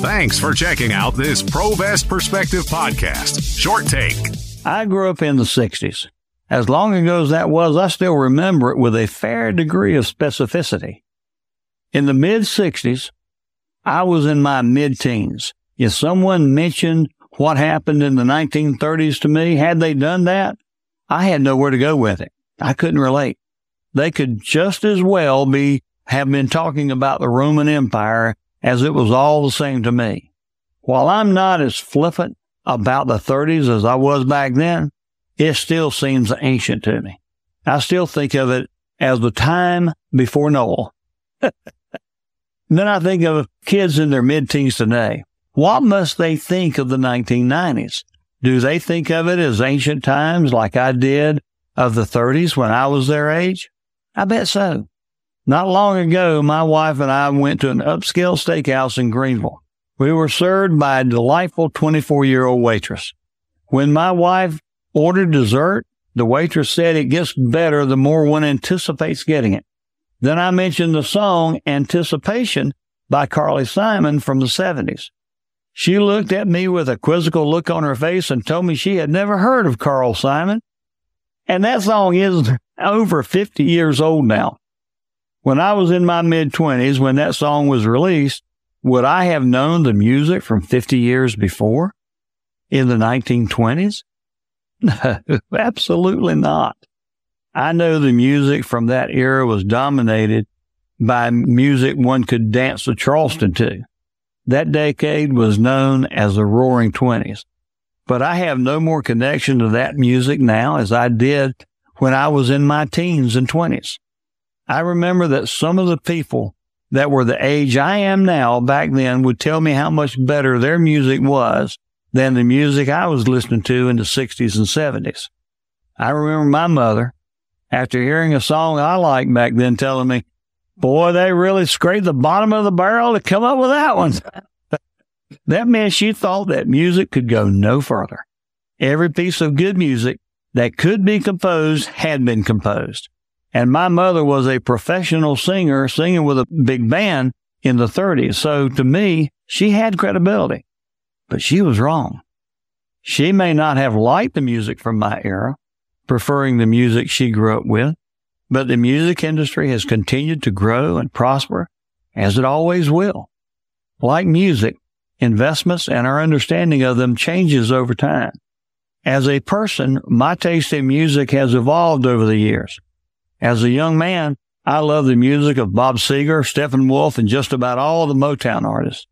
Thanks for checking out this Provest Perspective podcast. Short take. I grew up in the 60s. As long ago as that was, I still remember it with a fair degree of specificity. In the mid 60s, I was in my mid teens. If someone mentioned what happened in the 1930s to me, had they done that, I had nowhere to go with it. I couldn't relate. They could just as well be have been talking about the Roman Empire as it was all the same to me. While I'm not as flippant about the 30s as I was back then, it still seems ancient to me. I still think of it as the time before Noah. then I think of kids in their mid teens today. What must they think of the 1990s? Do they think of it as ancient times like I did of the 30s when I was their age? I bet so. Not long ago, my wife and I went to an upscale steakhouse in Greenville. We were served by a delightful 24 year old waitress. When my wife ordered dessert, the waitress said it gets better the more one anticipates getting it. Then I mentioned the song Anticipation by Carly Simon from the 70s. She looked at me with a quizzical look on her face and told me she had never heard of Carly Simon. And that song is over 50 years old now. When I was in my mid 20s, when that song was released, would I have known the music from 50 years before in the 1920s? No, absolutely not. I know the music from that era was dominated by music one could dance the Charleston to. That decade was known as the Roaring Twenties. But I have no more connection to that music now as I did when I was in my teens and twenties. I remember that some of the people that were the age I am now back then would tell me how much better their music was than the music I was listening to in the 60s and 70s. I remember my mother, after hearing a song I liked back then, telling me, Boy, they really scraped the bottom of the barrel to come up with that one. that meant she thought that music could go no further. Every piece of good music that could be composed had been composed. And my mother was a professional singer singing with a big band in the 30s. So to me, she had credibility. But she was wrong. She may not have liked the music from my era, preferring the music she grew up with, but the music industry has continued to grow and prosper as it always will. Like music, investments and our understanding of them changes over time. As a person, my taste in music has evolved over the years. As a young man, I loved the music of Bob Seger, Steppenwolf, and just about all the Motown artists.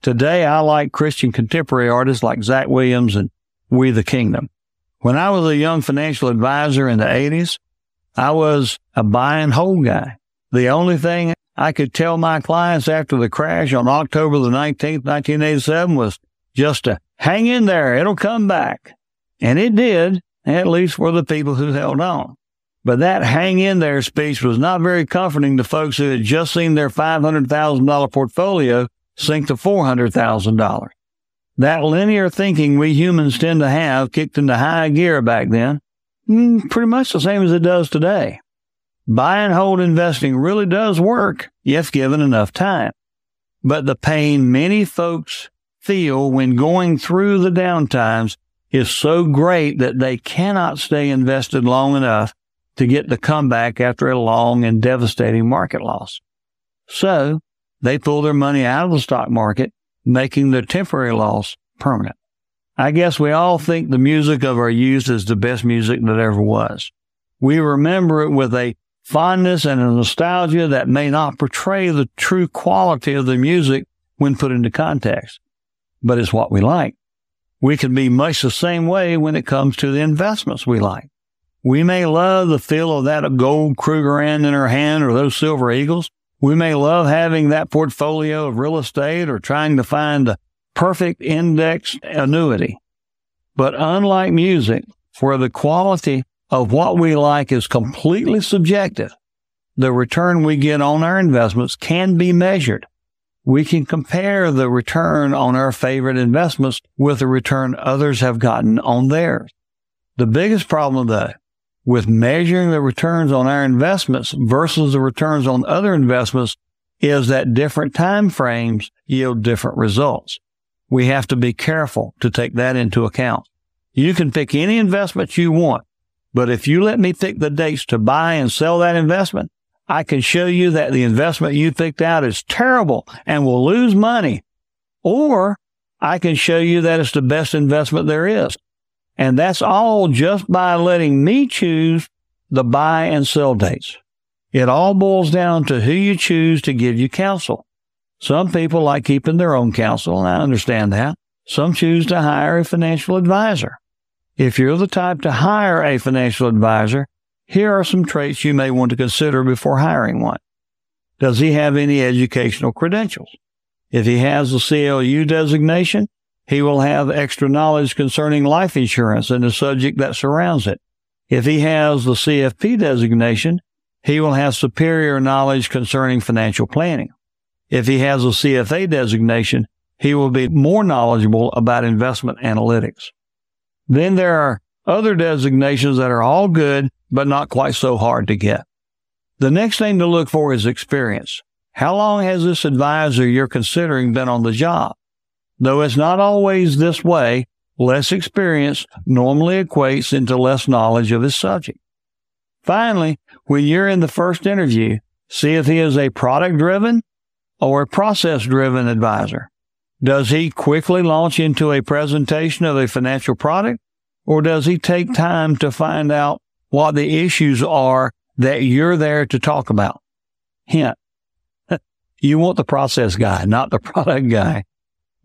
Today, I like Christian contemporary artists like Zach Williams and We the Kingdom. When I was a young financial advisor in the 80s, I was a buy and hold guy. The only thing I could tell my clients after the crash on October the 19th, 1987 was just to hang in there. It'll come back. And it did, at least for the people who held on. But that hang in there speech was not very comforting to folks who had just seen their $500,000 portfolio sink to $400,000. That linear thinking we humans tend to have kicked into high gear back then, mm, pretty much the same as it does today. Buy and hold investing really does work if given enough time. But the pain many folks feel when going through the downtimes is so great that they cannot stay invested long enough to get the comeback after a long and devastating market loss. So they pull their money out of the stock market, making the temporary loss permanent. I guess we all think the music of our youth is the best music that ever was. We remember it with a fondness and a nostalgia that may not portray the true quality of the music when put into context, but it's what we like. We can be much the same way when it comes to the investments we like. We may love the feel of that gold Kruger Krugerrand in our hand or those silver eagles, we may love having that portfolio of real estate or trying to find the perfect indexed annuity. But unlike music, where the quality of what we like is completely subjective, the return we get on our investments can be measured. We can compare the return on our favorite investments with the return others have gotten on theirs. The biggest problem though with measuring the returns on our investments versus the returns on other investments is that different time frames yield different results. We have to be careful to take that into account. You can pick any investment you want, but if you let me pick the dates to buy and sell that investment, I can show you that the investment you picked out is terrible and will lose money. Or I can show you that it's the best investment there is. And that's all just by letting me choose the buy and sell dates. It all boils down to who you choose to give you counsel. Some people like keeping their own counsel, and I understand that. Some choose to hire a financial advisor. If you're the type to hire a financial advisor, here are some traits you may want to consider before hiring one. Does he have any educational credentials? If he has a CLU designation, he will have extra knowledge concerning life insurance and the subject that surrounds it. If he has the CFP designation, he will have superior knowledge concerning financial planning. If he has a CFA designation, he will be more knowledgeable about investment analytics. Then there are other designations that are all good, but not quite so hard to get. The next thing to look for is experience. How long has this advisor you're considering been on the job? Though it's not always this way, less experience normally equates into less knowledge of his subject. Finally, when you're in the first interview, see if he is a product driven or a process driven advisor. Does he quickly launch into a presentation of a financial product or does he take time to find out what the issues are that you're there to talk about? Hint. You want the process guy, not the product guy.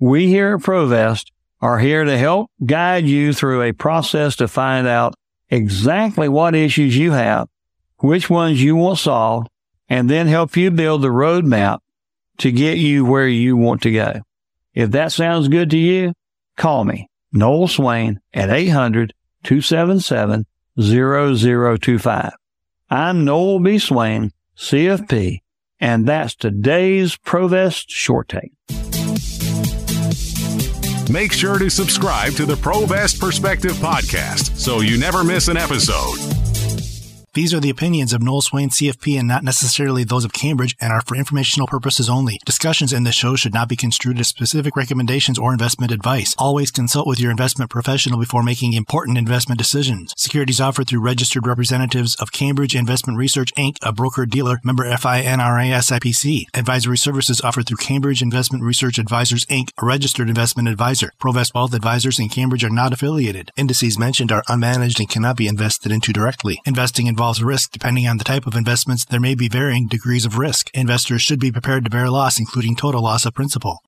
We here at Provest are here to help guide you through a process to find out exactly what issues you have, which ones you want solved, and then help you build the roadmap to get you where you want to go. If that sounds good to you, call me, Noel Swain at 800 277 0025. I'm Noel B. Swain, CFP, and that's today's Provest Short Take. Make sure to subscribe to the Provest Perspective podcast so you never miss an episode. These are the opinions of Noel Swain, CFP, and not necessarily those of Cambridge and are for informational purposes only. Discussions in this show should not be construed as specific recommendations or investment advice. Always consult with your investment professional before making important investment decisions. Securities offered through registered representatives of Cambridge Investment Research, Inc., a broker dealer, member FINRA SIPC. Advisory services offered through Cambridge Investment Research Advisors, Inc., a registered investment advisor. Provest Wealth Advisors in Cambridge are not affiliated. Indices mentioned are unmanaged and cannot be invested into directly. Investing in involves risk. Depending on the type of investments, there may be varying degrees of risk. Investors should be prepared to bear loss, including total loss of principal.